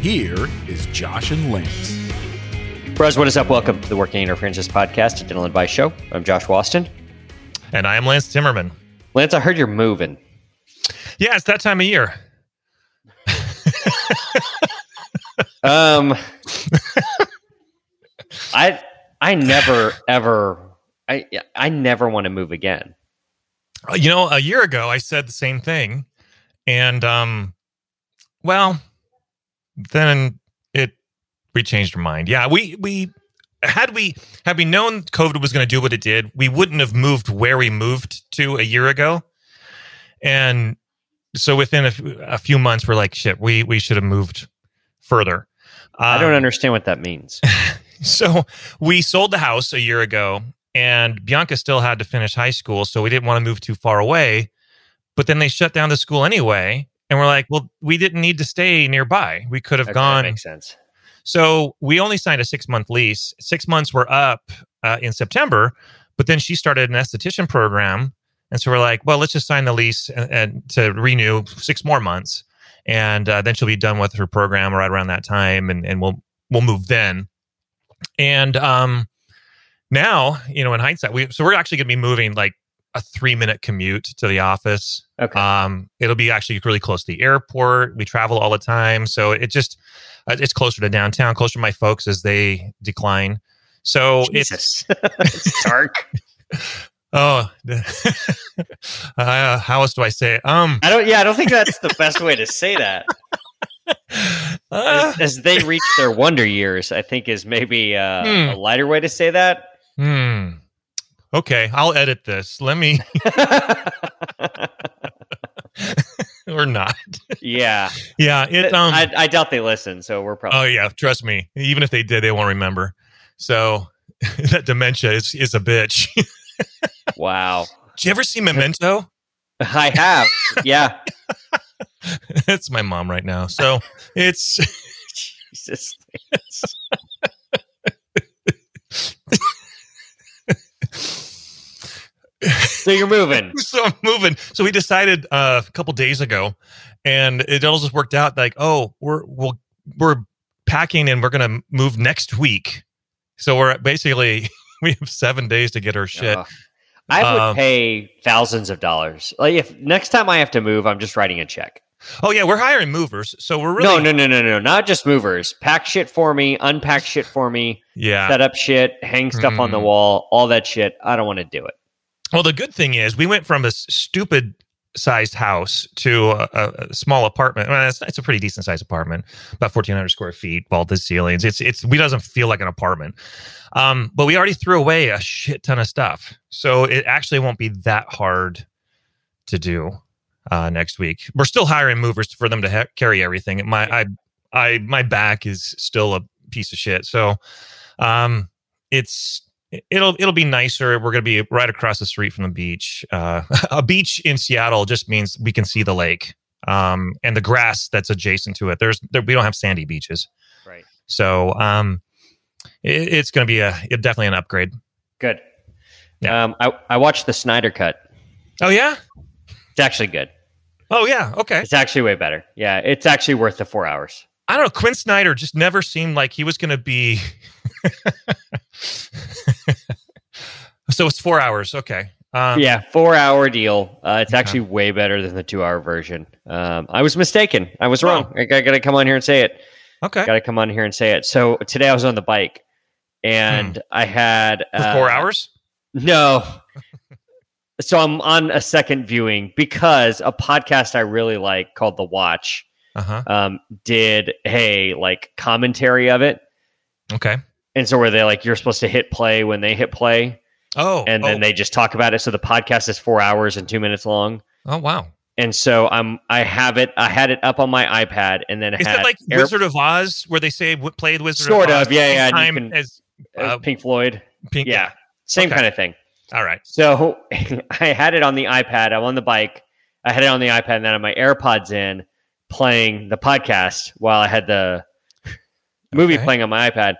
Here is Josh and Lance. Bros, what is up? Welcome to the Working Interferences Podcast, a dental advice show. I'm Josh Austin. And I am Lance Timmerman. Lance, I heard you're moving. Yeah, it's that time of year. Um, I I never ever I I never want to move again. Uh, You know, a year ago I said the same thing, and um, well, then it we changed our mind. Yeah, we we had we had we known COVID was going to do what it did, we wouldn't have moved where we moved to a year ago, and so within a, f- a few months, we're like, shit, we we should have moved further. I don't Um, understand what that means. So we sold the house a year ago, and Bianca still had to finish high school, so we didn't want to move too far away. But then they shut down the school anyway, and we're like, well, we didn't need to stay nearby. We could have Okay, that gone. makes sense. So we only signed a six month lease. Six months were up uh, in September, but then she started an esthetician program, and so we're like, well, let's just sign the lease and, and to renew six more months, and uh, then she'll be done with her program right around that time, and and we'll we'll move then. And um, now, you know, in hindsight, we so we're actually going to be moving like a three minute commute to the office. Okay. Um, it'll be actually really close to the airport. We travel all the time, so it just uh, it's closer to downtown, closer to my folks as they decline. So it's Jesus. it's dark. oh, uh, how else do I say it? Um, I don't yeah, I don't think that's the best way to say that. uh, As, as they reach their wonder years, I think is maybe uh, Hmm. a lighter way to say that. hmm. Okay, I'll edit this. Let me or not. yeah. Yeah, it. Um, I, I doubt they listen, so we're probably Oh yeah, trust me. Even if they did, they won't remember. So that dementia is is a bitch. wow. Did you ever see Memento? I have. Yeah. It's my mom right now. So it's Jesus. So you're moving. so I'm moving. So we decided uh, a couple days ago, and it all just worked out. Like, oh, we're we'll, we're packing and we're gonna move next week. So we're basically we have seven days to get our shit. Ugh. I would Um, pay thousands of dollars. Like if next time I have to move, I'm just writing a check. Oh yeah, we're hiring movers. So we're really No, no, no, no, no. Not just movers. Pack shit for me, unpack shit for me, yeah. set up shit, hang stuff on the Mhm. wall, all that shit. I don't want to do it. Well, the good thing is we went from a stupid sized house to a, a, small apartment. Well, it's, it's a pretty decent sized apartment, about fourteen hundred square feet, vaulted ceilings. It's it's we doesn't feel like an apartment, um, but we already threw away a shit ton of stuff, so it actually won't be that hard to do uh, next week. We're still hiring movers for them to ha- carry everything. My I I my back is still a piece of shit, so um, it's it'll it'll be nicer. We're going to be right across the street from the beach. Uh, a beach in Seattle just means we can see the lake um, and the grass that's adjacent to it. There's there, we don't have sandy beaches, Right. so um, it, it's going to be a it, definitely an upgrade. Good. Yeah. Um, I, I watched the Snyder cut. Oh yeah, It's actually good. oh yeah. Okay, It's actually way better. Yeah, it's actually worth the four hours. I don't know. Quinn Snyder just never seemed like he was going to be. so it's four hours. Okay. Um, yeah, four hour deal. Uh, it's actually way better than the two hour version. Um, I was mistaken. I was wrong. Oh. I, got to come on here and say it. Okay. Got to come on here and say it. So today I was on the bike, and I had For uh, four hours. No. so I'm on a second viewing because a podcast I really like called The Watch Uh huh. um, did a like commentary of it. Okay. And so where they like you're supposed to hit play when they hit play, Oh, and then oh, they just talk about it. So the podcast is four hours and two minutes long. oh wow. and so I'm I have it. I had it up on my iPad, and then Is had that like Air- Wizard of Oz, where they say w- played Wizard Sort of Oz? of, yeah, yeah, Time can- as uh, uh, Pink Floyd. Pink. Yeah, same Okay. kind of thing. All right. So I had it on the iPad. I'm on the bike. I had it on the iPad, and then I had my AirPods in, playing the podcast while I had the movie Okay. playing on my iPad.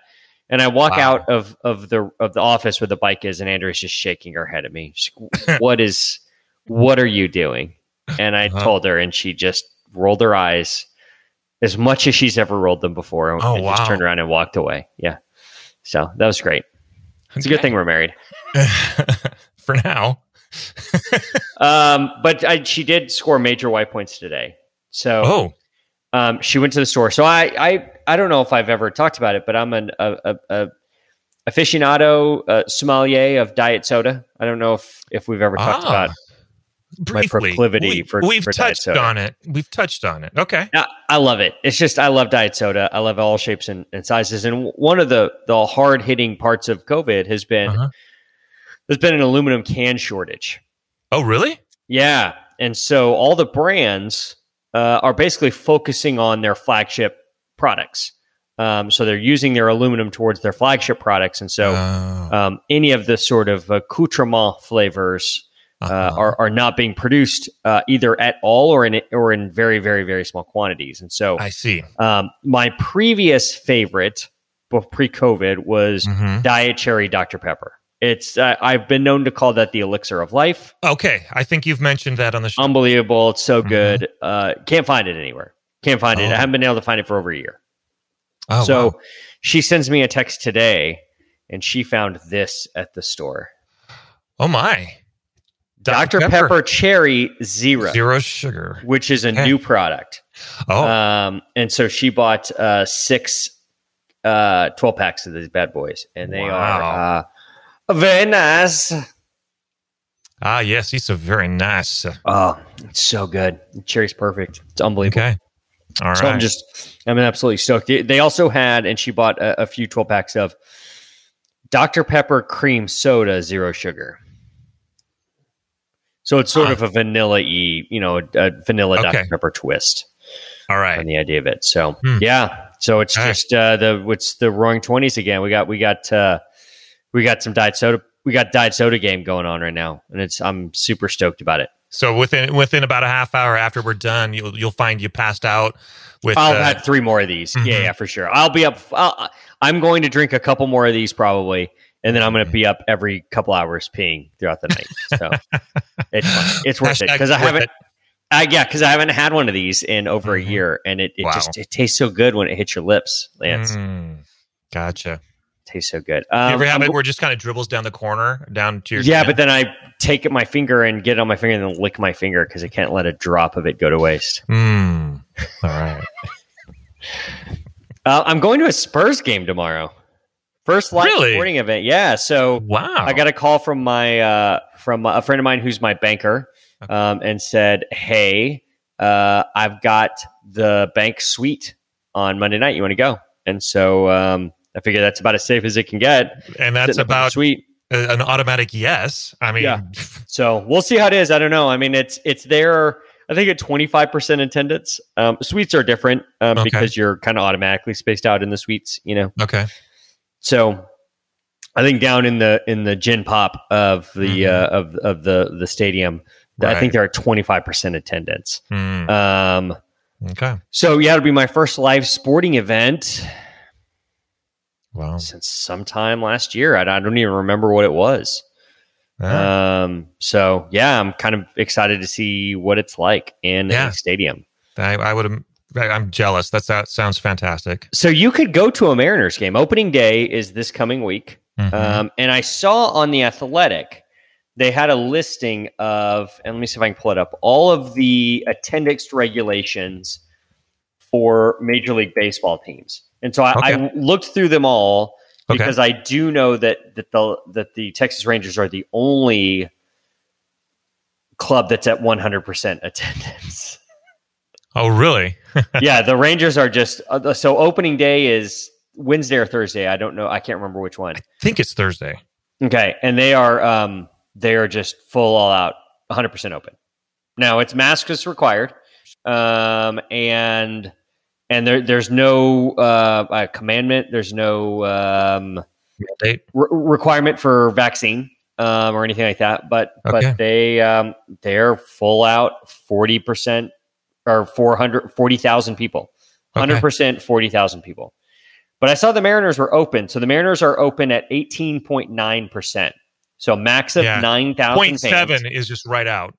And I walk Wow. out of, of the of the office where the bike is, and Andrea's just shaking her head at me. She's, what is? What are you doing? And I Uh-huh. told her, and she just rolled her eyes as much as she's ever rolled them before, and Oh, and just turned around and walked away. Yeah, so that was great. It's a good thing we're married. For now. Um, but I, she did score major white points today. So Oh, um, she went to the store. So I, I, I don't know if I've ever talked about it, but I'm an a, a, a aficionado uh, sommelier of diet soda. I don't know if if we've ever talked Ah, about. briefly. proclivity for- We've for diet touched soda. on it. We've touched on it. Okay. I, I love it. It's just I love diet soda. I love all shapes and, and sizes. And one of the the hard hitting parts of COVID has been Uh-huh. there's been an aluminum can shortage. Oh, really? Yeah. And so all the brands uh, are basically focusing on their flagship products. Um, so they're using their aluminum towards their flagship products. And so Oh, um, any of the sort of accoutrement flavors uh, uh-huh. are, are not being produced uh, either at all or in or in very, very, very small quantities. And so I see. um, my previous favorite pre COVID was Mhm. Diet Cherry Dr. Pepper. It's uh, I've been known to call that the elixir of life Okay. I think you've mentioned that on the show. unbelievable. It's so Mhm. good. Uh, can't find it anywhere. Can't find it. Oh. I haven't been able to find it for over a year. oh, so wow. she sends me a text today, and she found this at the store: oh my. Dr. Pepper, Cherry Zero, Zero sugar. which is a Okay. new product. Oh, Um, and so she bought uh, six uh, 12 packs of these bad boys, and they Wow. are uh, very nice. ah, yes. These are very nice. Oh, it's so good. Cherry's perfect. It's unbelievable. Okay. All right. So I'm just, I'm absolutely stoked. They, also had, and she bought a, a few 12 packs of Dr. Pepper cream soda, zero sugar. So it's sort Huh. of a vanilla y, you know, a vanilla Okay. Dr. Pepper twist All right. on the idea of it. So Hmm. yeah, so it's All right. just uh, the it's the Roaring Twenties again. We got we got uh, we got some diet soda. We got diet soda game going on right now, and it's I'm super stoked about it. So within within about a half hour after we're done, you'll you'll find you passed out with. I'll uh, have three more of these. Yeah, Mhm. yeah, for sure. I'll be up. I'll, I'm going to drink a couple more of these probably, and then I'm going to be up every couple hours peeing throughout the night. So it's fun. it's worth it because I haven't. it. I, yeah, because I haven't had one of these in over Mhm. a year, and it, it Wow. just it tastes so good when it hits your lips, Lance. Mm, gotcha. Tastes so good. you Um, ever have it where it just kind of dribbles down the corner down to your yeah, chin? but then I take my finger and get it on my finger and then lick my finger because I can't let a drop of it go to waste. Mm, all right. Uh, I'm going to a Spurs game tomorrow. First live Really? sporting event. Yeah. So Wow. I got a call from my uh, from a friend of mine who's my banker, Okay. um, and said, "Hey, uh, I've got the bank suite on Monday night. You want to go?" And so um, I figure that's about as safe as it can get. and that's sitting up in the about sweet. an automatic yes. I mean, Yeah. So we'll see how it is. I don't know. I mean, it's it's there. I think at twenty five percent attendance. Um, suites are different um, Okay. because you're kind of automatically spaced out in the suites. You know. okay. So I think down in the in the gin pop of the Mhm. uh, of of the the stadium, I think there are twenty five percent attendance. Mm, Um, okay. so yeah, it'll be my first live sporting event Wow. since sometime last year. I, I don't even remember what it was. Ah, Um, so yeah, I'm kind of excited to see what it's like in Yeah. a stadium. I, I would. I'm jealous. That's, that sounds fantastic. So you could go to a Mariners game. Opening day is this coming week. Mhm. Um, and I saw on the Athletic, they had a listing of, and let me see if I can pull it up, all of the attendance regulations for Major League Baseball teams. And so I, I looked through them all Okay. because I do know that that the that the Texas Rangers are the only club that's at 100% attendance. oh, really? yeah, the Rangers are just uh, so opening day is Wednesday or Thursday. I don't know. I can't remember which one. I think it's Thursday. Okay, and they are um they are just full all out, 100 percent open. Now it's masks required, um, and and there there's no uh, uh, commandment. There's no um, re- requirement for vaccine um, or anything like that. But Okay. but they um, they're full out forty percent or 400 40,000 people. Okay. Hundred percent, forty thousand people. But I saw the Mariners were open, so the Mariners are open at eighteen point nine percent. So max of Yeah. nine thousand. Point seven is just right out.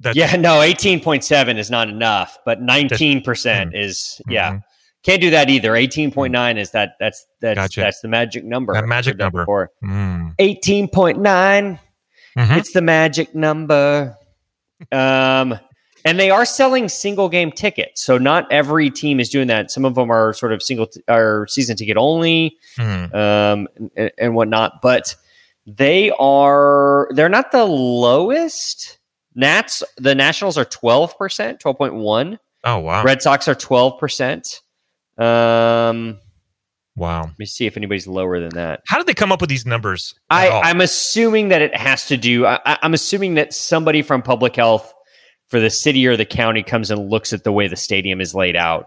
That's, Yeah, no, eighteen point seven is not enough, but nineteen percent is yeah. Mhm. Can't do that either. Eighteen point nine is that that's that's Gotcha. that's the magic number. That magic number. Mm. Eighteen point nine. Mhm. It's the magic number. Um, and they are selling single game tickets, so not every team is doing that. Some of them are sort of single t- are season ticket only, Mm. um, and, and whatnot. But they are they're not the lowest. Nats the Nationals are twelve percent, twelve point one. Oh wow! Red Sox are twelve percent. Um, Wow. let me see if anybody's lower than that. How did they come up with these numbers? I, all? I'm assuming that it has to do. I- I'm assuming that somebody from public health for the city or the county comes and looks at the way the stadium is laid out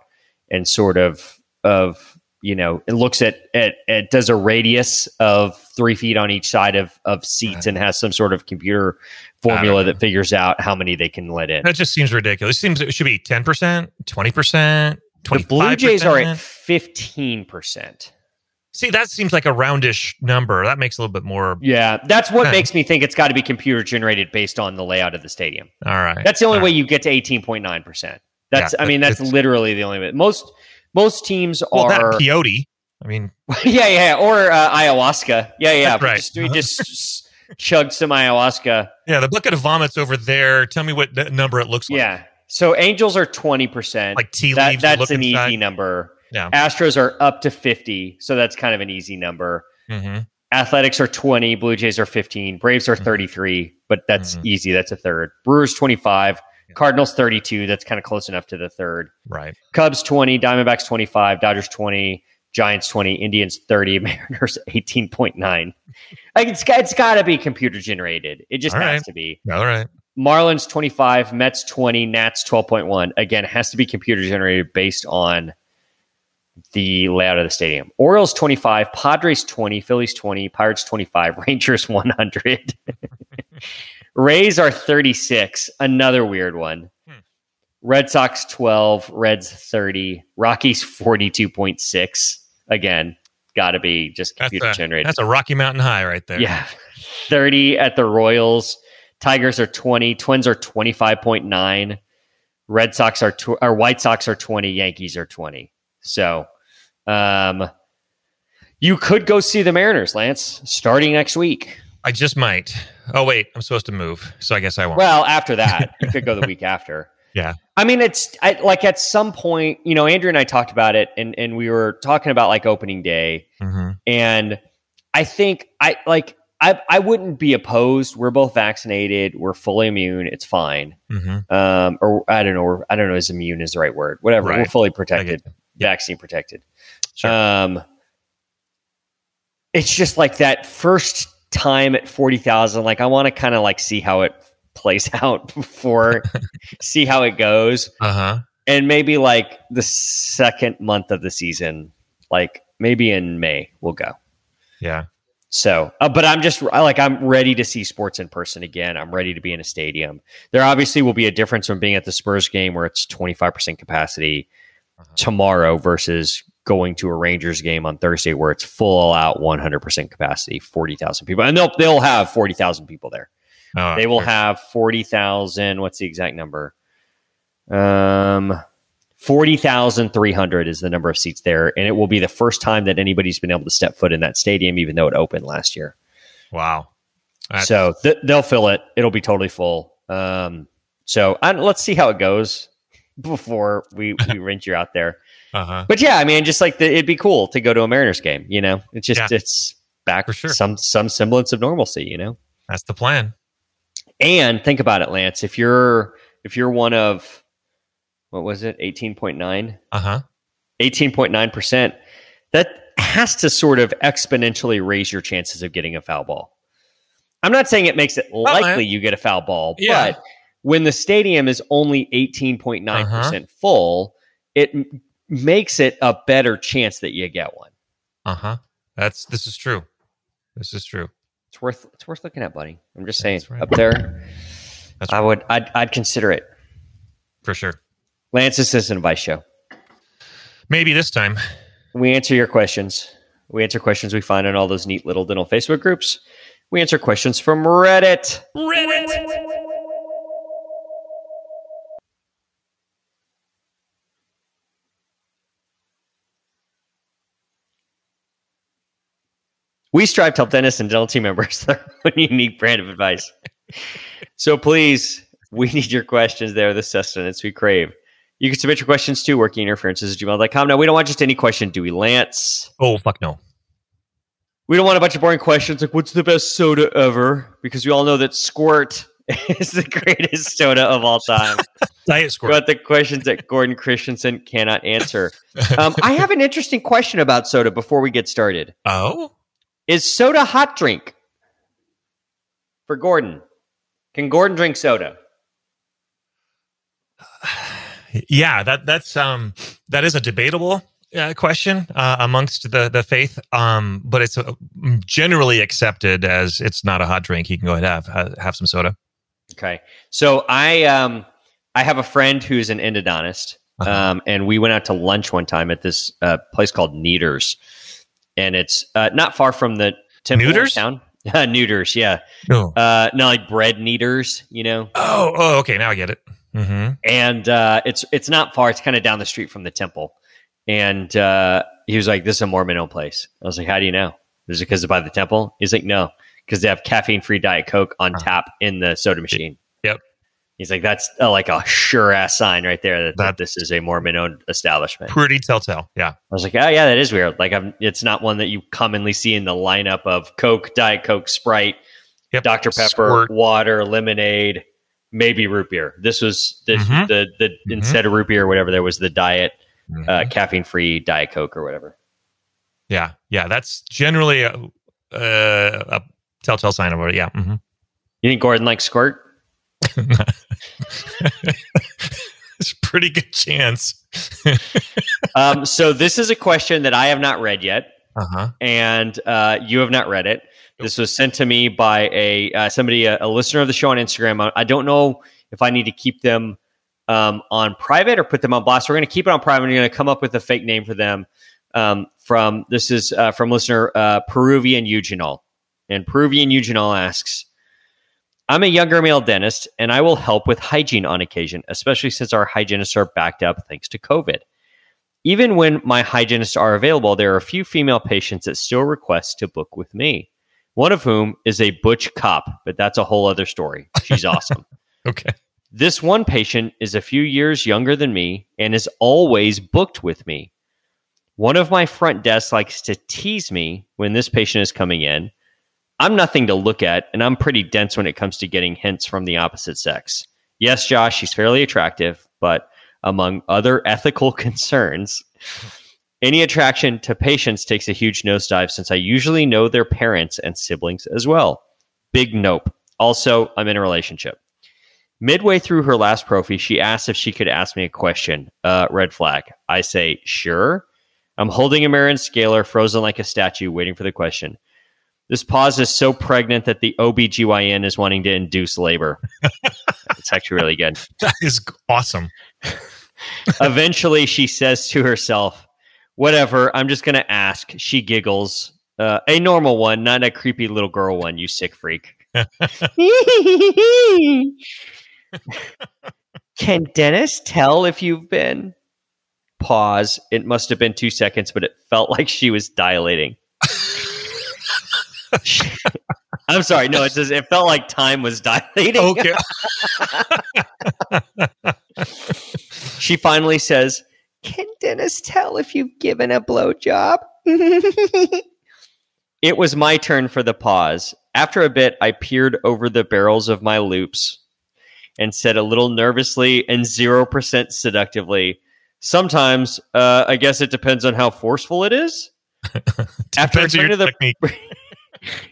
and sort of of you know it looks at at, at does a radius of three feet on each side of of seats and has some sort of computer formula that figures out how many they can let in. that just seems ridiculous. It seems it should be ten percent, twenty percent, The twenty. Blue Jays are at fifteen percent. See, that seems like a roundish number. That makes a little bit more. Yeah, that's what makes me think it's got to be computer generated based on the layout of the stadium. All right. That's the only All way right. you get to eighteen point nine percent. That's Yeah, I mean that's literally the only way. Most most teams are Well, that peyote. I mean, yeah yeah or uh, ayahuasca yeah yeah. We right. just, we just chugged some ayahuasca. yeah, the bucket of vomits over there. Tell me what that number it looks like. Yeah. So Angels are twenty percent. Like tea that, leaves. that's an inside. easy number. Yeah. Astros are up to fifty, so that's kind of an easy number. hmm Athletics are 20, Blue Jays are 15, Braves are Mhm. 33, but that's Mhm. easy. That's a third. Brewers 25, Yeah. Cardinals 32, that's kind of close enough to the third. Right. Cubs 20, Diamondbacks 25, Dodgers 20, Giants 20, Indians 30, Mariners 18.9. Like it's, it's got to be computer generated. It just All has right. to be. All right. Marlins 25, Mets 20, Nats 12.1. Again, it has to be computer generated based on the layout of the stadium. Orioles 25, Padres 20, Phillies 20, Pirates 25, Rangers 100. Rays are 36, another weird one. Hmm. Red Sox 12, Reds 30, Rockies 42.6. Again, got to be just That's computer a, generated. that's a Rocky Mountain high right there. Yeah. 30 at the Royals. Tigers are 20. Twins are 25.9. Red Sox are, tw- or White Sox are 20. Yankees are 20. So, um, you could go see the Mariners, Lance, starting next week. I just might. Oh wait, I'm supposed to move, so I guess I won't. Well, after that, you could go the week after. Yeah. I mean, it's I, like at some point, you know, Andrew and I talked about it, and and we were talking about like opening day, Mhm. and I think I like I I wouldn't be opposed. We're both vaccinated. We're fully immune. It's fine. Mhm. Um, or I don't know. I don't know. Is immune is the right word? Whatever. We're fully protected. Vaccine protected. Sure. Um, it's just like that first time at forty thousand. Like I want to kind of like see how it plays out before see how it goes, Uh huh. and maybe like the second month of the season, like maybe in May we'll go. Yeah. So, uh, but I'm just like I'm ready to see sports in person again. I'm ready to be in a stadium. There obviously will be a difference from being at the Spurs game where it's 25% capacity Uh-huh. tomorrow versus going to a Rangers game on Thursday where it's full out 100% capacity, 40,000 people. And they'll they'll have 40,000 people there. Oh, They will sure. have 40,000, what's the exact number? Um 40,300 is the number of seats there and it will be the first time that anybody's been able to step foot in that stadium even though it opened last year. Wow. That's- So th- they'll fill it. It'll be totally full. Um, so I, let's see how it goes before we, we rent you out there. Uh-huh. But yeah, I mean, just like the, it'd be cool to go to a Mariners game. You know, it's just Yeah. it's back For sure. some some semblance of normalcy. You know, That's the plan. and think about it, Lance. If you're if you're one of what was it, eighteen point nine, Uh-huh. eighteen point nine percent, that has to sort of exponentially raise your chances of getting a foul ball. I'm not saying it makes it likely you get a foul ball, Yeah. but when the stadium is only 18.9% full, it makes it a better chance that you get one. Uh huh. That's this is true. This is true. It's worth it's worth looking at, buddy. I'm just saying That's right. up there. That's I would I'd, I'd consider it. for sure. Lance Assistant Advice Show. Maybe this time. We answer your questions. We answer questions we find in all those neat little dental Facebook groups. We answer questions from Reddit. Reddit. We strive to help dentists and dental team members one unique brand of advice. So please, we need your questions They're the sustenance we crave. You can submit your questions to workinginterferences at gmail.com. Now, we don't want just any question, do we, Lance? Oh fuck no. We don't want a bunch of boring questions like, what's the best soda ever? Because we all know that Squirt is the greatest soda of all time. Diet squirt. But the questions that Gordon Christensen cannot answer. Um, I have an interesting question about soda before we get started. oh, Is soda hot drink for Gordon? Can Gordon drink soda? yeah. That that's um that is a debatable uh, question uh, amongst the the faith. Um, but it's uh, generally accepted as it's not a hot drink. He can go ahead and have have, some soda. Okay. So I um I have a friend who's an endodontist. Uh-huh. Um, and we went out to lunch one time at this uh, place called Neuters, and it's uh, not far from the temple Neuters? town. Neuters, yeah. No. Uh, not like bread kneaders, you know. Oh, oh, okay. Now I get it. Mm-hmm. And uh, it's it's not far. It's kind of down the street from the temple. And uh, he was like, "This is a Mormon-owned place." I was like, "How do you know? Is it because it's by the temple?" He's like, "No, because they have caffeine-free Diet Coke on tap in the soda machine." He's like, "That's uh, like a sure ass sign right there that, that this is a Mormon-owned establishment." Pretty telltale. Yeah. I was like, "Oh yeah, that is weird. Like, I'm, it's not one that you commonly see in the lineup of Coke, Diet Coke, Sprite, Yep. Dr Pepper, Squirt. water, lemonade, maybe root beer. This was this Mhm. the the Mhm. instead of root beer or whatever, there was the diet uh, Mhm. caffeine free Diet Coke or whatever. yeah. Yeah. That's generally a, uh, a telltale sign of it. Yeah. hmm You think Gordon likes squirt? it's a pretty good chance. um, so this is a question that I have not read yet, Uh huh. and uh, you have not read it. This was sent to me by a uh, somebody, a, a listener of the show on Instagram. I, I don't know if I need to keep them um, on private or put them on blast. We're going to keep it on private. We're going to come up with a fake name for them. Um, from this is uh, from listener uh, Peruvian Eugenol, and Peruvian Eugenol asks, "I'm a younger male dentist, and I will help with hygiene on occasion, especially since our hygienists are backed up thanks to COVID." Even when my hygienists are available, there are a few female patients that still request to book with me. One of whom is a butch cop, but that's a whole other story. She's awesome. Okay. This one patient is a few years younger than me and is always booked with me. One of my front desks likes to tease me when this patient is coming in. I'm nothing to look at, and I'm pretty dense when it comes to getting hints from the opposite sex. Yes, Josh, she's fairly attractive, but among other ethical concerns, any attraction to patients takes a huge nosedive since I usually know their parents and siblings as well. Big nope. Also, I'm in a relationship. Midway through her last prophy, she asks if she could ask me a question. Uh, red flag. I say, sure. I'm holding a mirror and scaler, frozen like a statue, waiting for the question. This pause is so pregnant that the OBGYN is wanting to induce labor. it's actually really good. That is awesome. Eventually, she says to herself, Whatever, I'm just going to ask. She giggles. Uh, a normal one, not a creepy little girl one, you sick freak. Can Dennis tell if you've been? Pause. It must have been two seconds, but it felt like she was dilating. I'm sorry. No, it says it felt like time was dilating. Okay. She finally says, Can Dennis tell if you've given a blowjob? it was my turn for the pause. After a bit, I peered over the barrels of my loupes and said a little nervously and 0% seductively, Sometimes, uh, I guess it depends on how forceful it is. After Depends on your to the technique.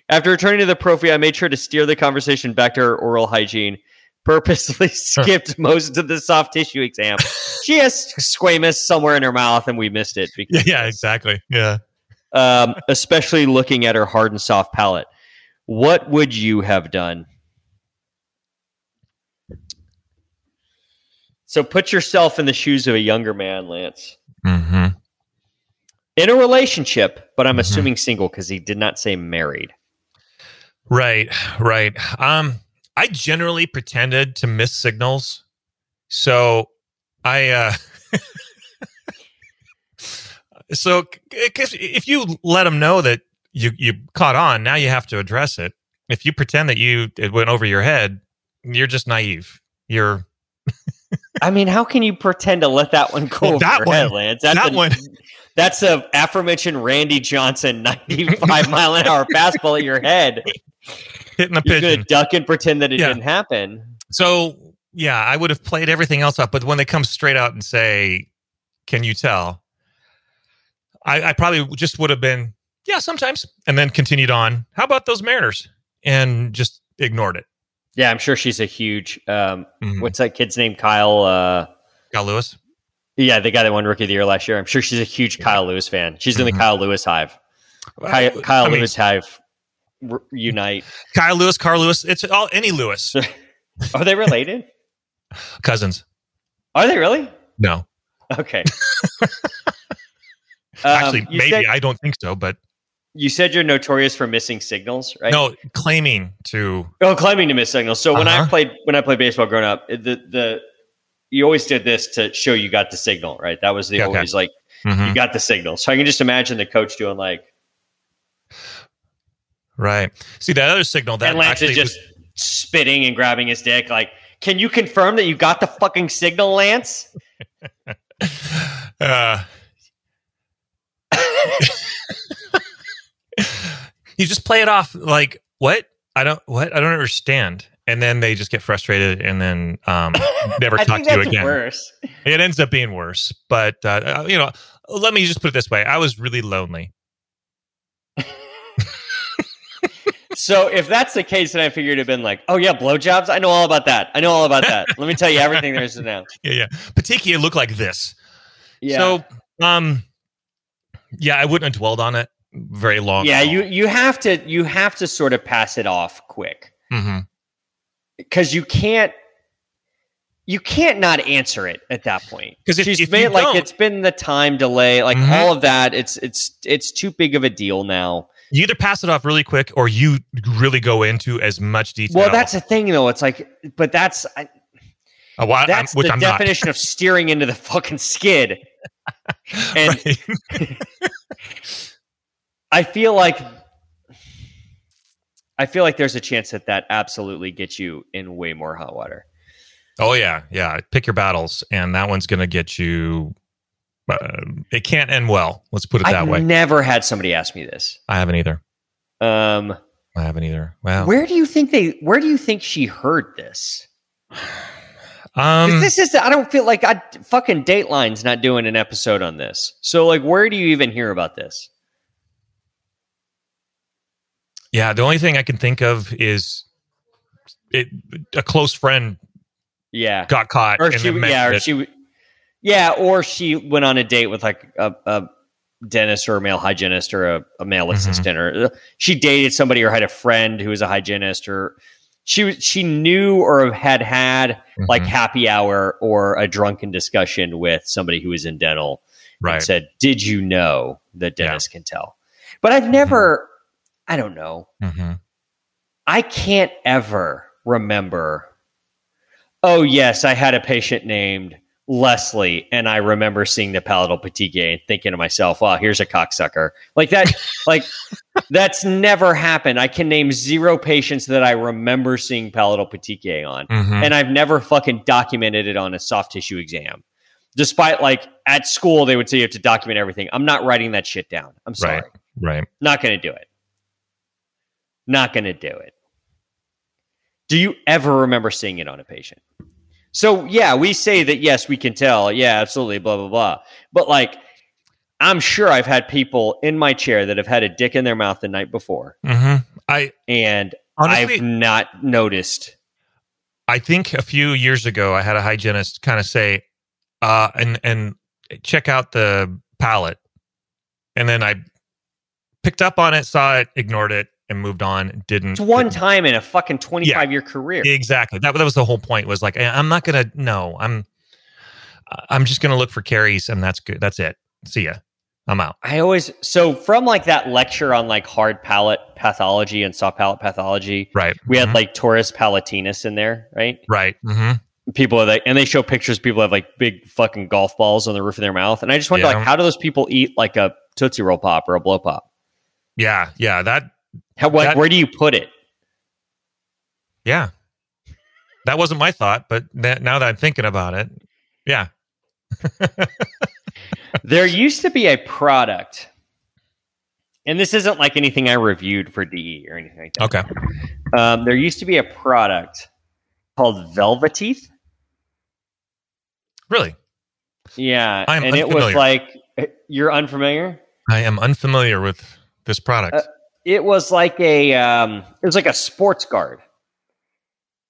After returning to the prophy, I made sure to steer the conversation back to her oral hygiene. purposely skipped most of the soft tissue exam. She has squamous somewhere in her mouth, and we missed it. Yeah, Because, yeah, exactly. Yeah. Um, especially looking at her hard and soft palate. What would you have done? So put yourself in the shoes of a younger man, Lance. hmm In a relationship, but I'm Mhm. assuming single because he did not say married. Right, right. Um, I generally pretended to miss signals, so I. uh So, if, if you let them know that you you caught on, now you have to address it. If you pretend that you it went over your head, you're just naive. You're I mean, how can you pretend to let that one go that your one- head, Lance? That's that one- That's a aforementioned Randy Johnson 95 mile an hour fastball at your head. hitting a You're pigeon. to duck and pretend that it Yeah. didn't happen. So yeah, I would have played everything else up, but when they come straight out and say, "Can you tell?" I, I probably just would have been, "Yeah, sometimes," and then continued on. How about those Mariners? And just ignored it. Yeah, I'm sure she's a huge. Um, Mhm. what's that kid's name? Kyle. Uh, Kyle Lewis. Yeah, the guy that won Rookie of the Year last year. I'm sure she's a huge Kyle Lewis fan. She's in the Mhm. Kyle Lewis hive. Kyle, I- Kyle I mean, Lewis hive r- unite. Kyle Lewis, Carl Lewis. It's all any Lewis Are they related? cousins. Are they really? No, Okay. Um, actually, maybe Said, I don't think so, but you said you're notorious for missing signals, right? no, claiming to. Oh, claiming to miss signals. So when I Uh-huh. played when I played baseball growing up, the the you always did this to show you got the signal, right? That was the okay. always like Mhm. you got the signal. So I can just imagine the coach doing like Right. See that other signal that and Lance is just spitting and grabbing his dick. Like, can you confirm that you got the fucking signal, Lance? uh, you just play it off like what I don't what I don't understand, and then they just get frustrated and then um, never talk to you again. worse. It ends up being worse, but uh, you know, let me just put it this way: I was really lonely. So if that's the case, then I figured it'd been like, oh yeah, blowjobs. I know all about that. I know all about that. Let me tell you everything there is to know. Yeah, yeah. Petechiae looked like this. Yeah. So, um, yeah, I wouldn't have dwelled on it very long. yeah, you you have to you have to sort of pass it off quick. hmm because you can't you can't not answer it at that point. Because she's if made like it's been the time delay like Mhm. all of that it's it's it's too big of a deal now. You either pass it off really quick or you really go into as much detail. well that's the thing though. It's like but that's I, Uh, well, I'm- that's which the I'm definition of steering into the fucking skid. And i feel like i feel like there's a chance that that absolutely gets you in way more hot water Oh yeah, yeah. Pick your battles, and that one's going to get you. Uh, it can't end well. Let's put it that i've way. never had somebody ask me this I haven't either. um I haven't either. Wow. Where do you think they? Where do you think she heard this? Um, this is. I don't feel like I fucking Dateline's not doing an episode on this. So like, where do you even hear about this? Yeah. The only thing I can think of is it. A close friend Yeah, got caught, or she. Yeah, or it. she. Yeah, or she went on a date with like a, a dentist or a male hygienist or a, a male Mhm. assistant, or uh, she dated somebody or had a friend who was a hygienist, or she was- she knew or had had like Mhm. happy hour or a drunken discussion with somebody who was in dental and right. said, "Did you know that Yeah. dentists can tell?" But I've never, I don't know, hmm I can't ever remember. Oh yes, I had a patient named Leslie, and I remember seeing the palatal petechiae and thinking to myself, "Wow, here's a cocksucker." Like that, like that's never happened. I can name zero patients that I remember seeing palatal petechiae on hmm and I've never fucking documented it on a soft tissue exam. Despite like at school, they would say you have to document everything. I'm not writing that shit down. I'm sorry. Right. Right. Not going to do it. Not going to do it. Do you ever remember seeing it on a patient? So, yeah, we say that, yes, we can tell. Yeah, absolutely, blah, blah, blah. But like, I'm sure I've had people in my chair that have had a dick in their mouth the night before, hmm I and honestly, I've not noticed I think a few years ago, I had a hygienist kind of say, uh, and and check out the palate, and then I picked up on it, saw it, ignored it, and moved on. Didn't It's one didn't- time in a fucking 25 year career. exactly that. That was the whole point. Was like, I'm not gonna. No, I'm. I'm just gonna look for caries, and that's good. That's it. See ya. I'm out. I always so from like that lecture on like hard palate pathology and soft palate pathology, Right. we had Mhm. like Torus palatinus in there, right? right. hmm People are like, and they show pictures. People have like big fucking golf balls on the roof of their mouth, and I just wonder Yeah. like, how do those people eat like a tootsie roll pop or a blow pop? Yeah. Yeah. That. How what, That- where do you put it? Yeah. That wasn't my thought, but that, now that I'm thinking about it, yeah. there used to be a product, and this isn't like anything I reviewed for DE or anything like that. Okay. Um, there used to be a product called Velveteeth. Really, Yeah, I'm and it was unfamiliar. like you're unfamiliar. I am unfamiliar with this product. Uh, It was like a um, it was like a sports guard,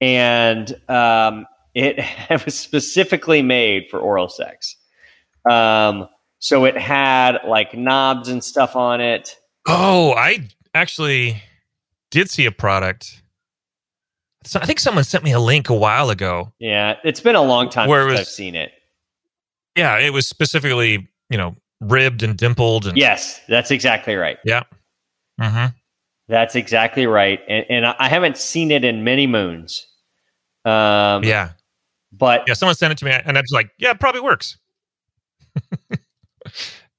and um, it, it was specifically made for oral sex. Um, so it had like knobs and stuff on it. oh, I actually did see a product. So I think someone sent me a link a while ago. Yeah, it's been a long time Where since was- I've seen it. Yeah, it was specifically, you know, ribbed and dimpled and Yes, that's exactly right. Hmm That's exactly right. And, and I haven't seen it in many moons. Um, Yeah. but Yeah, someone sent it to me and I was like, yeah, it probably works.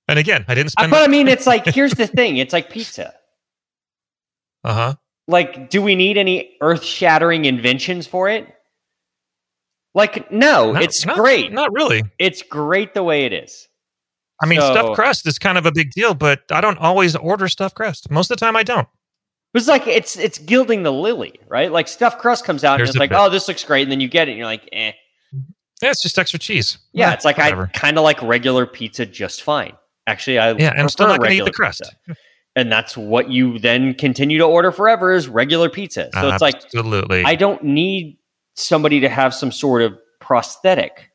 and again, I didn't spend but I mean, it's like here's the thing: it's like pizza. Uh-huh. Like, do we need any earth-shattering inventions for it? Like, no, Not- it's not- great. Not really. It's great the way it is. I mean, So- stuffed crust is kind of a big deal, but I don't always order stuffed crust. Most of the time, I don't. It's like it's it's gilding the lily, right? Like stuffed crust comes out Here's and it's like, bit. oh, this looks great, and then you get it, and you're like, eh. Yeah, it's just extra cheese. Yeah, it's like whatever. I kind of like regular pizza just fine. Actually, I yeah, I'm still not going to eat the crust. pizza. and that's what you then continue to order forever is regular pizza. So it's like absolutely. I don't need somebody to have some sort of prosthetic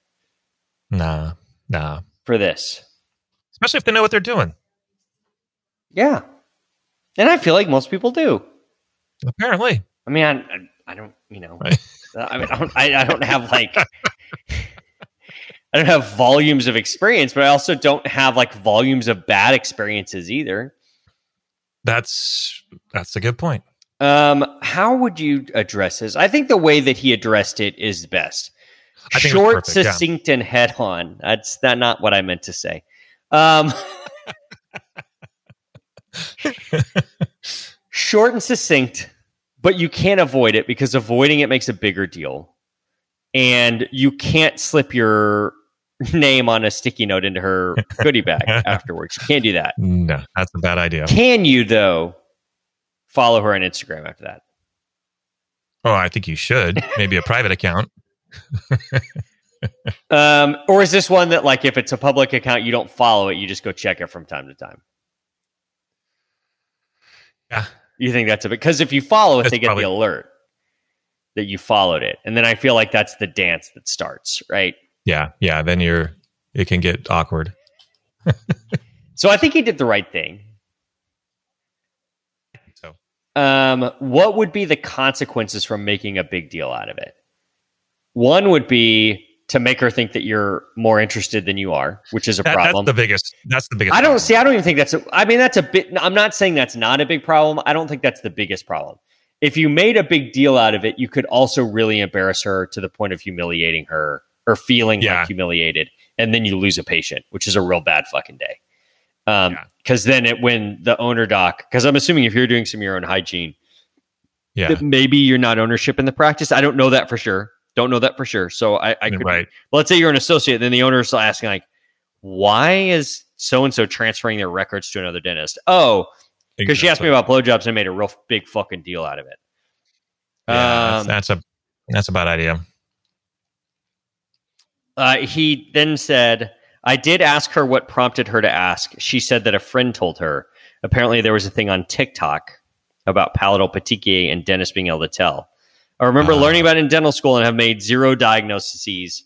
nah, nah. for this. Especially if they know what they're doing. Yeah, and I feel like most people do. Apparently, I mean, I, I, I don't, you know, Right. I mean, I don't, I, I don't have like, I don't have volumes of experience, but I also don't have like volumes of bad experiences either. that's that's a good point. Um, how would you address this? I think the way that he addressed it is best. I think it was Short, perfect, yeah. succinct, and head on. That's that not what I meant to say. Um, short and succinct, but you can't avoid it because avoiding it makes a bigger deal. And you can't slip your name on a sticky note into her goodie bag afterwards. You can't do that. No, that's a bad idea. Can you, though, follow her on Instagram after that? Oh, I think you should. Maybe a private account. Um, or is this one that, like, if it's a public account, you don't follow it, you just go check it from time to time? Yeah. You think that's a bit because if you follow it, That's they get probably- the alert that you followed it, and then I feel like that's the dance that starts, right? Yeah, yeah. Then you're. It can get awkward. So I think he did the right thing. So Um, what would be the consequences from making a big deal out of it? One would be to make her think that you're more interested than you are, which is a that, that's problem. the biggest. That's the biggest. I don't problem. see. I don't even think that's. A, I mean, that's a bit. I'm not saying that's not a big problem. I don't think that's the biggest problem. If you made a big deal out of it, you could also really embarrass her to the point of humiliating her or feeling Yeah. like humiliated, and then you lose a patient, which is a real bad fucking day. Um, Yeah. because then it when the owner doc, because I'm assuming if you're doing some of your own hygiene, Yeah. maybe you're not ownership in the practice. I don't know that for sure. Don't know that for sure. So I, I could right. let's say you're an associate, then the owner's asking like, why is so and so transferring their records to another dentist? Oh, because she asked me about blowjobs and I made a real big fucking deal out of it. Yeah, Um, that's, that's a that's a bad idea. Uh, he then said, I did ask her what prompted her to ask. She said that a friend told her. Apparently, there was a thing on TikTok about palatal petechiae and dentists being able to tell. I remember Ah. learning about it in dental school and have made zero diagnoses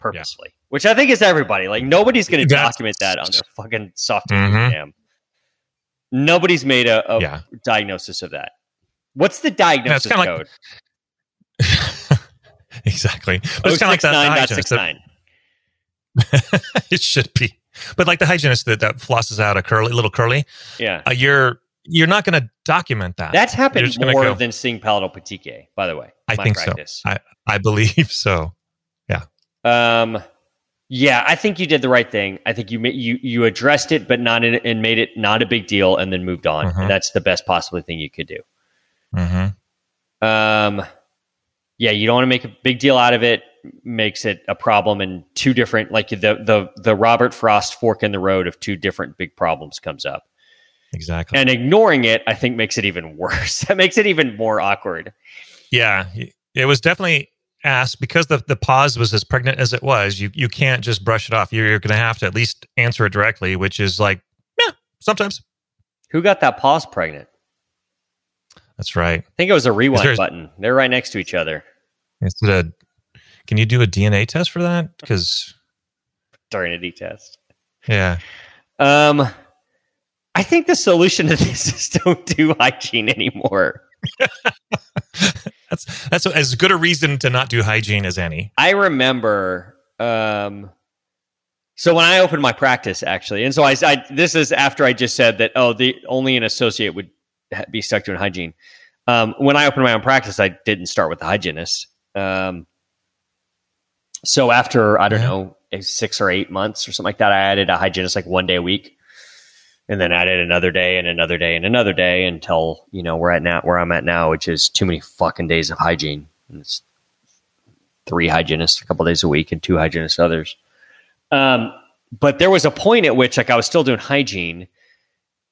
purposely, which I think is everybody. Like nobody's going to document that on their fucking soft tissue Mhm. exam. Nobody's made a, a Yeah. diagnosis of that. What's the diagnosis kinda like- code? exactly. But it's kind of like that. Nine hygienist that- 069.69. it should be. But like the hygienist that, that flosses out a curly little curly, Yeah. uh, you're you're not going to document that. That's happened more go- than seeing palatal petechiae, by the way. I think so. practice. I believe so. Yeah. Um, yeah, I think you did the right thing. I think you you you addressed it, but not in, and made it not a big deal, and then moved on. Mhm. That's the best possible thing you could do. hmm Um, yeah, you don't want to make a big deal out of it. Makes it a problem, and two different like the the the Robert Frost fork in the road of two different big problems comes up, Exactly. and ignoring it, I think, makes it even worse. that makes it even more awkward. yeah, it was definitely asked because the the pause was as pregnant as it was. You you can't just brush it off. You're, you're going to have to at least answer it directly, which is like, yeah, sometimes. Who got that pause pregnant? That's right. I think it was a rewind there- button. They're right next to each other Is it a? Can you do a DNA test for that? Because during a D test. yeah, Um, I think the solution to this is don't do hygiene anymore. that's that's as good a reason to not do hygiene as any. I remember, um, so when I opened my practice, actually, and so I, I this is after I just said that oh, the only an associate would be stuck doing hygiene. Um, when I opened my own practice, I didn't start with the hygienist. Um, so after I don't Yeah. know six or eight months or something like that, I added a hygienist like one day a week, and then added another day and another day and another day until you know we're at now where I'm at now, which is too many fucking days of hygiene. And It's three hygienists a couple days a week and two hygienists others. Um, but there was a point at which like I was still doing hygiene,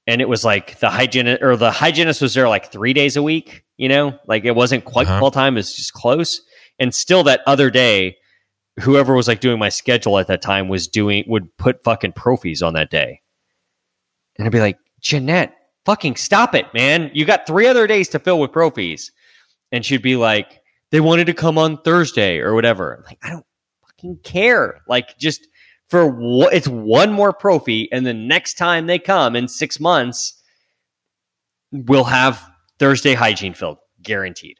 and it was like the hygienist or the hygienist was there like three days a week. You know, like it wasn't quite Uh-huh. full time; it's just close. And still, that other day, whoever was like doing my schedule at that time was doing would put fucking prophies on that day, and I'd be like, Jeanette, fucking stop it, man! You got three other days to fill with prophies, and she'd be like, they wanted to come on Thursday or whatever. I'm like, I don't fucking care. Like, just for what it's one more prophy, and the next time they come in six months, we'll have Thursday hygiene filled, guaranteed.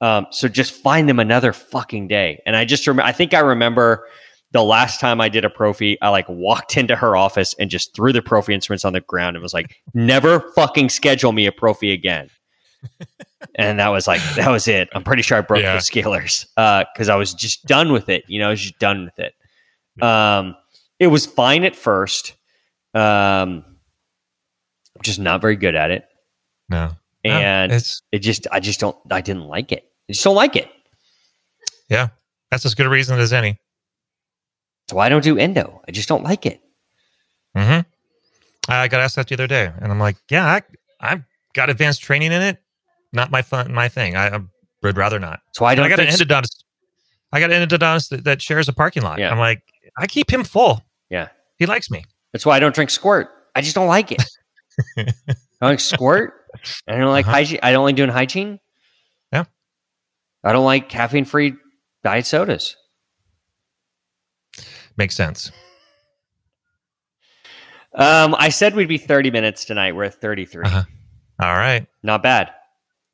Um, so just find them another fucking day. And I just remember, I think I remember the last time I did a prophy, I like walked into her office and just threw the prophy instruments on the ground and was like, never fucking schedule me a prophy again. and that was like, that was it. I'm pretty sure I broke Yeah. the scalers because I was just done with it. You know, I was just done with it. Um, it was fine at first. Um, I'm just not very good at it. No, No, And it's it just, I just don't, I didn't like it. I just don't like it. yeah, that's as good a reason as any. So I don't do endo. I just don't like it. hmm I got asked that the other day, and I'm like, yeah, I, I've got advanced training in it. Not my fun, my thing. I, I would rather not. So I don't I got an endodontist. I got an endodontist that, that shares a parking lot. Yeah. I'm like, I keep him full. Yeah. He likes me. That's why I don't drink squirt. I just don't like it. I don't like squirt. I don't like Uh-huh. hygiene. I don't like doing hygiene. Yeah. I don't like caffeine free diet sodas. Makes sense. Um, I said we'd be 30 minutes tonight. We're at 33. Uh-huh. All right. Not bad.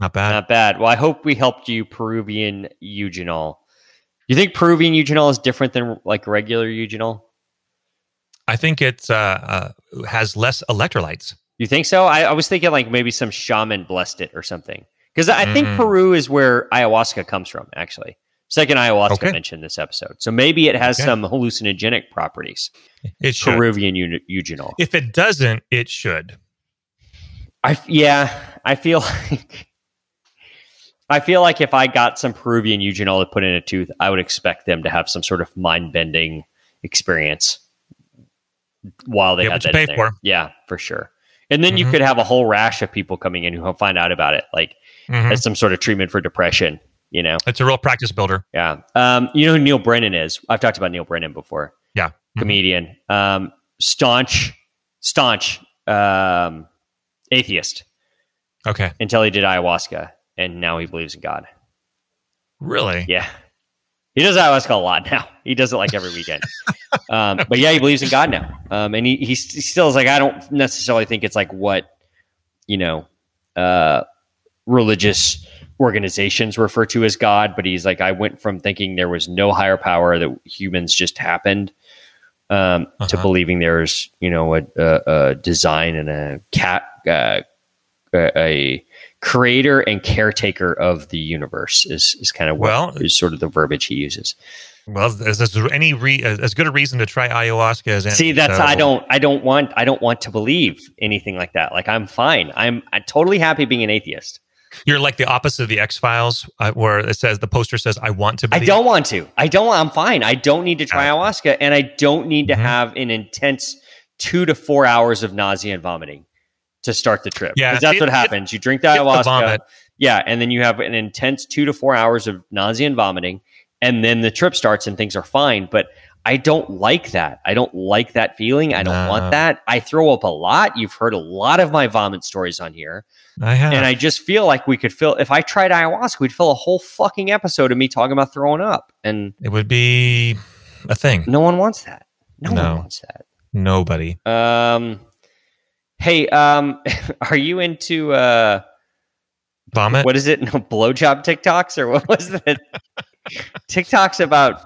Not bad. Not bad. Well, I hope we helped you Peruvian eugenol. You think Peruvian eugenol is different than like regular eugenol? I think it uh, uh, has less electrolytes. You think so? I, I was thinking like maybe some shaman blessed it or something. Because I think Mm. Peru is where ayahuasca comes from, actually. Second ayahuasca Okay. mentioned this episode. So maybe it has Okay. some hallucinogenic properties. It should. Peruvian eu- eugenol. If it doesn't, it should. I yeah, I feel like I feel like if I got some Peruvian eugenol to put in a tooth, I would expect them to have some sort of mind bending experience while they Yeah, had that pay for. Yeah, for sure. And then you Mhm. could have a whole rash of people coming in who find out about it, like Mhm. as some sort of treatment for depression. You know, It's a real practice builder. yeah. Um, you know who Neal Brennan is? I've talked about Neal Brennan before. Yeah. Mhm. Comedian, um, staunch, staunch um, atheist Okay. until he did ayahuasca, and now he believes in God. Really? Yeah. He does ayahuasca a lot now. He does it like every weekend. um, but yeah, he believes in God now. Um, and he, he, he still is like, I don't necessarily think it's like what, you know, uh, religious organizations refer to as God, but he's like, I went from thinking there was no higher power that humans just happened um, uh-huh. to believing there's, you know, a, a, a design and a cat, uh, a creator and caretaker of the universe is, is kind of what well, is sort of the verbiage he uses. Well, is, there any re- as good a reason to try ayahuasca as any? See, that's so. I don't I don't want I don't want to believe anything like that. Like I'm fine. I'm, I'm totally happy being an atheist. You're like the opposite of the X Files, uh, where it says the poster says, "I want to." I don't want to. I don't. Want I'm fine. I don't need to try ayahuasca, and I don't need to mm-hmm. have an intense two to four hours of nausea and vomiting to start the trip. Yeah, that's it, what happens. It, you drink the ayahuasca, yeah, and then you have an intense two to four hours of nausea and vomiting, and then the trip starts and things are fine. But I don't like that. I don't like that feeling. I don't no. want that. I throw up a lot. You've heard a lot of my vomit stories on here. I have. And I just feel like we could fill, if I tried ayahuasca, we'd fill a whole fucking episode of me talking about throwing up. And it would be a thing. No one wants that. No, no. one wants that. Nobody. Um, hey, um, are you into, uh, vomit? What is it? No, blowjob TikToks or what was it? TikToks about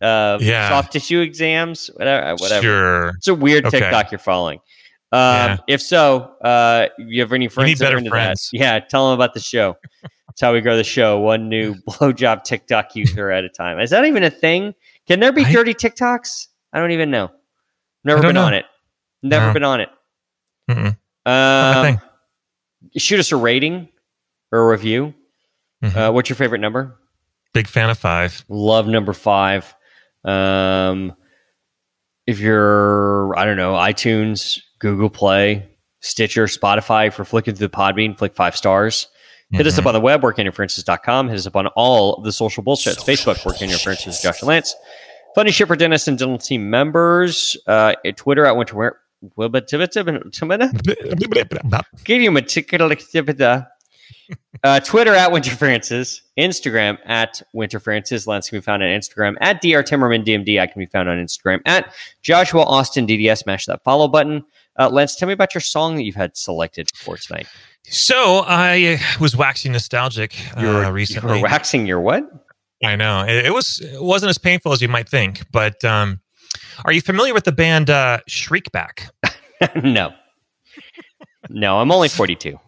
uh, yeah. soft tissue exams, whatever. whatever. Sure. It's a weird okay. TikTok you're following. Um, yeah. If so, uh, you have any friends? You need better friends. That? Yeah, tell them about the show. That's how we grow the show. One new blowjob TikTok user at a time. Is that even a thing? Can there be I, dirty TikToks? I don't even know. Never been know. on it. Never no. been on it. Um, shoot us a rating or a review. Mm-hmm. Uh, what's your favorite number? Big fan of five. Love number five. Um, if you're, I don't know, iTunes, Google Play, Stitcher, Spotify, for flicking through the Podbean, flick five stars. Hit mm-hmm. us up mm-hmm. on the web, workinginterferences.com. Hit us up on all the social bullshits. Facebook, Working Interferences, Josh and Lance. Funny shit for dentists and dental team members. Uh, Twitter at Winter. Give you a uh, Twitter at Winterferences, Instagram at Winterferences. Lance can be found on Instagram at Dr. Timmerman DMD. I can be found on Instagram at Joshua Austin DDS. Smash that follow button. Uh, Lance, tell me about your song that you've had selected for tonight. So I was waxing nostalgic uh, recently. You were waxing your what? I know it, it, was it wasn't as painful as you might think. But um, are you familiar with the band uh, Shriekback? no, no, I'm only 42.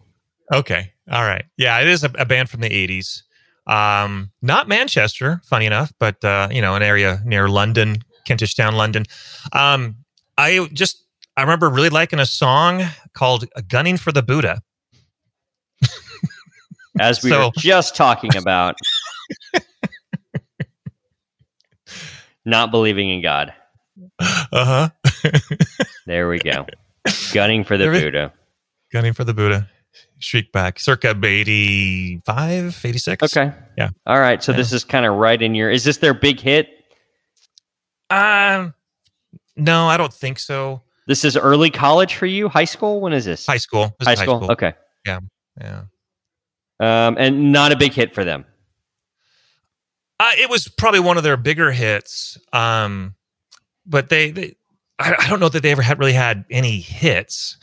Okay. All right. Yeah, it is a, a band from the 80s. Um, not Manchester, funny enough, but uh, you know, an area near London, Kentish Town, London. Um, I just I remember really liking a song called "Gunning for the Buddha." As we so, were just talking about, not believing in God. Uh huh. there we go. Gunning for the Buddha. Gunning for the Buddha. Shriekback, circa 85, 86. Okay. Yeah. All right. So yeah. this is kind of right in your. Is this their big hit? Um, no, I don't think so. This is early college for you. High school. When is this? High school. This high, school? high, school? Okay. Yeah. Yeah. Um, and not a big hit for them. Uh, it was probably one of their bigger hits. Um, but they, they I, I don't know that they ever had really had any hits.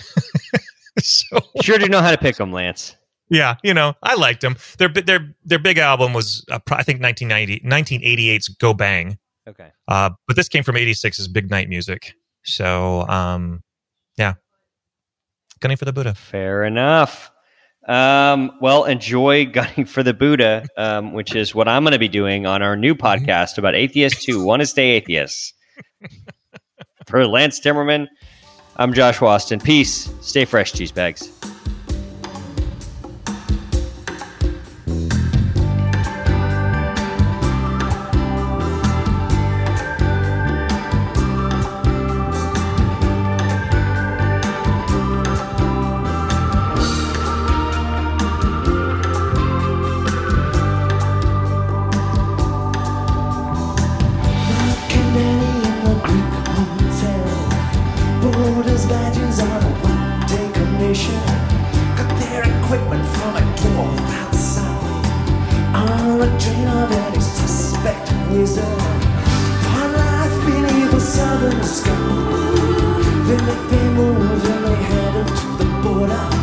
so sure do know how to pick them, Lance. Yeah, you know, I liked them. Their their their big album was uh, I think 1990 1988's Go Bang. Okay. Uh, but this came from 86's Big Night Music. So, um, yeah. Gunning for the Buddha. Fair enough. Um, well, enjoy Gunning for the Buddha, um, which is what I'm going to be doing on our new mm-hmm. podcast about atheists who want to stay atheists. for Lance Timmerman, I'm Josh Austin. Peace. Stay fresh, cheese bags. a dream of any suspect He's a life the southern sky. Then they move, then they headed to the border.